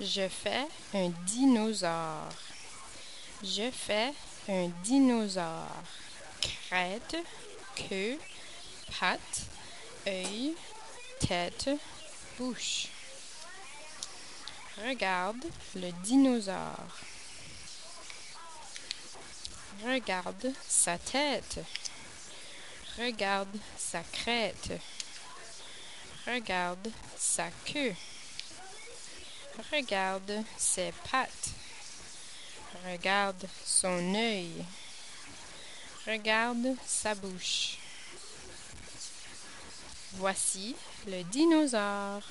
Je fais un dinosaure. Je fais un dinosaure. Crête, queue, patte, œil, tête, bouche. Regarde le dinosaure. Regarde sa tête. Regarde sa crête. Regarde sa queue. Regarde ses pattes. Regarde son œil. Regarde sa bouche. Voici le dinosaure.